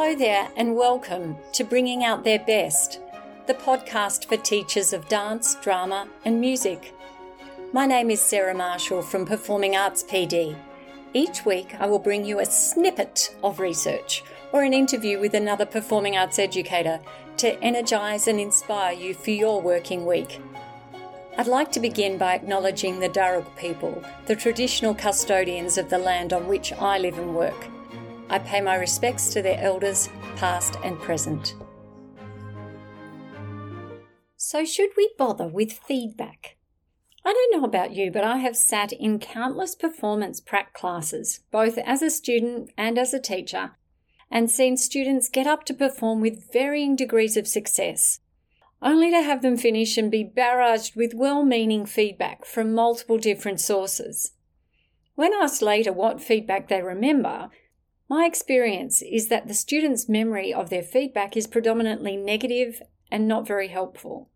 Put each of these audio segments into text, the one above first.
Hello there, and welcome to Bringing Out Their Best, the podcast for teachers of dance, drama, and music. My name is Sarah Marshall from Performing Arts PD. Each week, I will bring you a snippet of research or an interview with another performing arts educator to energise and inspire you for your working week. I'd like to begin by acknowledging the Darug people, the traditional custodians of the land on which I live and work. I pay my respects to their elders, past and present. So, should we bother with feedback? I don't know about you, but I have sat in countless performance prac classes, both as a student and as a teacher, and seen students get up to perform with varying degrees of success, only to have them finish and be barraged with well meaning feedback from multiple different sources. When asked later what feedback they remember, my experience is that the student's memory of their feedback is predominantly negative and not very helpful.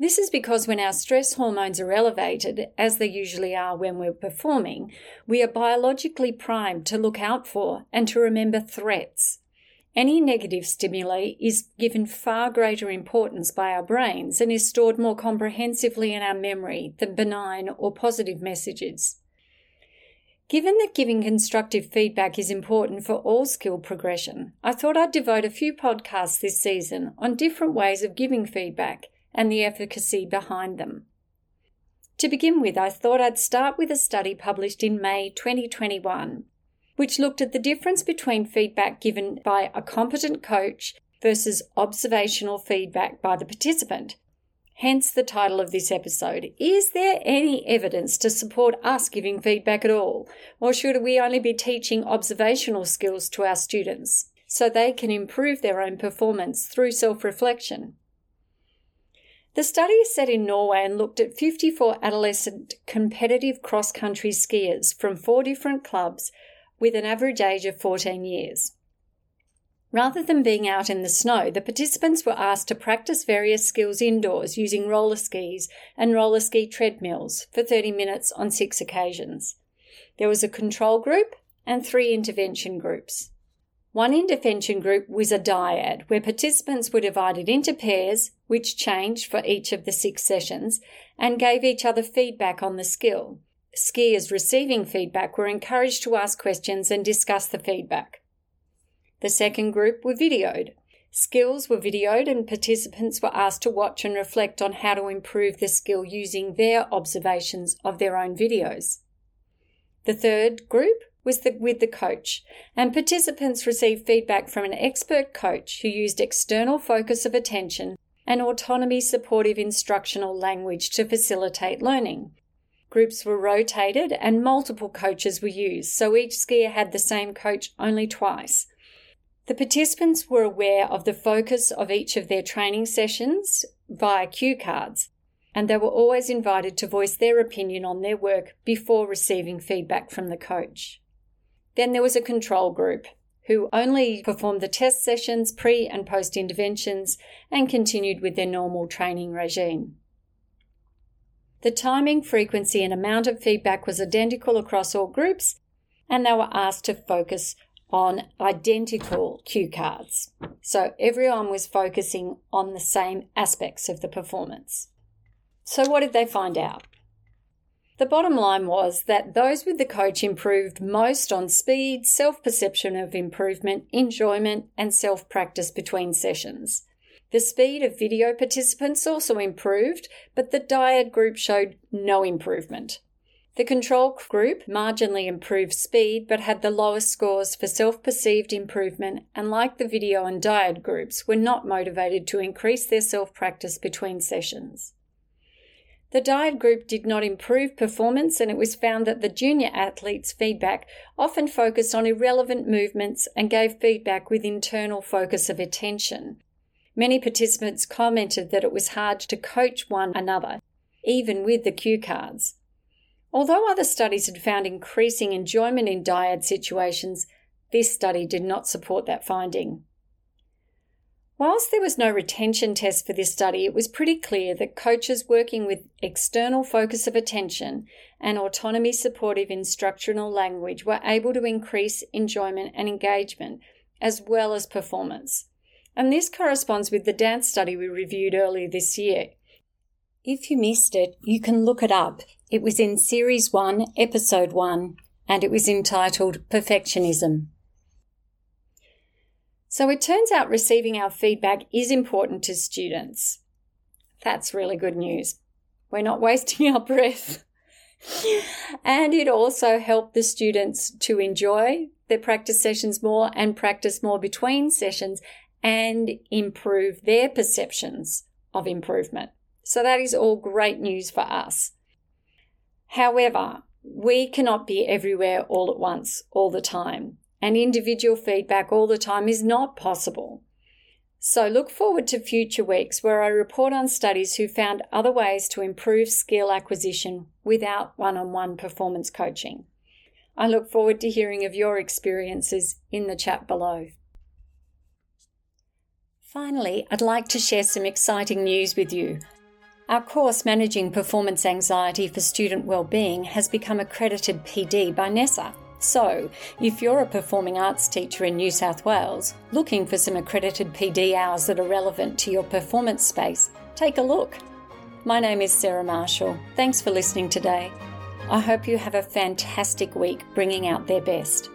This is because when our stress hormones are elevated, as they usually are when we're performing, we are biologically primed to look out for and to remember threats. Any negative stimuli is given far greater importance by our brains and is stored more comprehensively in our memory than benign or positive messages. Given that giving constructive feedback is important for all skill progression, I thought I'd devote a few podcasts this season on different ways of giving feedback and the efficacy behind them. To begin with, I thought I'd start with a study published in May 2021, which looked at the difference between feedback given by a competent coach versus observational feedback by the participant. Hence the title of this episode. Is there any evidence to support us giving feedback at all? Or should we only be teaching observational skills to our students so they can improve their own performance through self reflection? The study is set in Norway and looked at 54 adolescent competitive cross country skiers from four different clubs with an average age of 14 years. Rather than being out in the snow, the participants were asked to practice various skills indoors using roller skis and roller ski treadmills for 30 minutes on six occasions. There was a control group and three intervention groups. One intervention group was a dyad, where participants were divided into pairs, which changed for each of the six sessions, and gave each other feedback on the skill. Skiers receiving feedback were encouraged to ask questions and discuss the feedback. The second group were videoed. Skills were videoed, and participants were asked to watch and reflect on how to improve the skill using their observations of their own videos. The third group was the, with the coach, and participants received feedback from an expert coach who used external focus of attention and autonomy supportive instructional language to facilitate learning. Groups were rotated and multiple coaches were used, so each skier had the same coach only twice. The participants were aware of the focus of each of their training sessions via cue cards, and they were always invited to voice their opinion on their work before receiving feedback from the coach. Then there was a control group who only performed the test sessions, pre and post interventions, and continued with their normal training regime. The timing, frequency, and amount of feedback was identical across all groups, and they were asked to focus on identical cue cards. So everyone was focusing on the same aspects of the performance. So, what did they find out? The bottom line was that those with the coach improved most on speed, self perception of improvement, enjoyment, and self practice between sessions. The speed of video participants also improved, but the dyad group showed no improvement. The control group marginally improved speed but had the lowest scores for self perceived improvement, and like the video and dyad groups, were not motivated to increase their self practice between sessions. The dyad group did not improve performance, and it was found that the junior athletes' feedback often focused on irrelevant movements and gave feedback with internal focus of attention. Many participants commented that it was hard to coach one another, even with the cue cards. Although other studies had found increasing enjoyment in dyad situations, this study did not support that finding. Whilst there was no retention test for this study, it was pretty clear that coaches working with external focus of attention and autonomy supportive instructional language were able to increase enjoyment and engagement as well as performance. And this corresponds with the dance study we reviewed earlier this year. If you missed it, you can look it up. It was in Series 1, Episode 1, and it was entitled Perfectionism. So it turns out receiving our feedback is important to students. That's really good news. We're not wasting our breath. and it also helped the students to enjoy their practice sessions more and practice more between sessions and improve their perceptions of improvement. So that is all great news for us. However, we cannot be everywhere all at once, all the time, and individual feedback all the time is not possible. So look forward to future weeks where I report on studies who found other ways to improve skill acquisition without one on one performance coaching. I look forward to hearing of your experiences in the chat below. Finally, I'd like to share some exciting news with you. Our course Managing Performance Anxiety for Student Wellbeing has become accredited PD by NESA. So, if you're a performing arts teacher in New South Wales looking for some accredited PD hours that are relevant to your performance space, take a look. My name is Sarah Marshall. Thanks for listening today. I hope you have a fantastic week bringing out their best.